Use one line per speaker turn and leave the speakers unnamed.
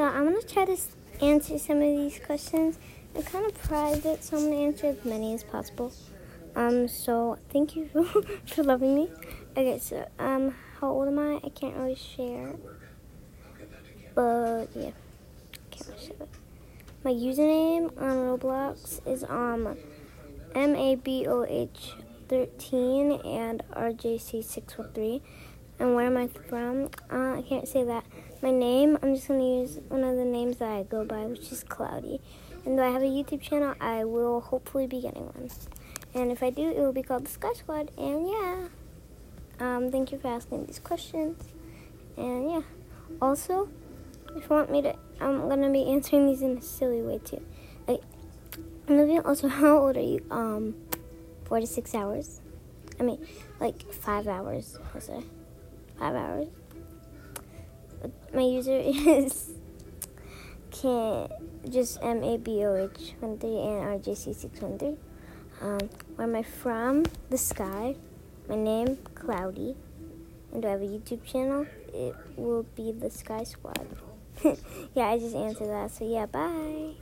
So I'm gonna try to answer some of these questions. They're kind of private, so I'm gonna answer as many as possible. Um, so thank you for loving me. Okay, so um, how old am I? I can't really share, but yeah, can't really share. It. My username on Roblox is um M A B O H 13 and RJC 613. And where am I from? Uh, I can't say that. My name, I'm just going to use one of the names that I go by, which is Cloudy. And do I have a YouTube channel? I will hopefully be getting one. And if I do, it will be called The Sky Squad. And yeah, um, thank you for asking these questions. And yeah, also, if you want me to, I'm going to be answering these in a silly way too. Like, also, how old are you? Um, four to six hours. I mean, like five hours, I'll say five hours. My user is can't just M A B O H one three and RJC six one three. Um, where am I from? The sky. My name Cloudy. And do I have a YouTube channel? It will be the Sky Squad. yeah, I just answered that. So yeah, bye.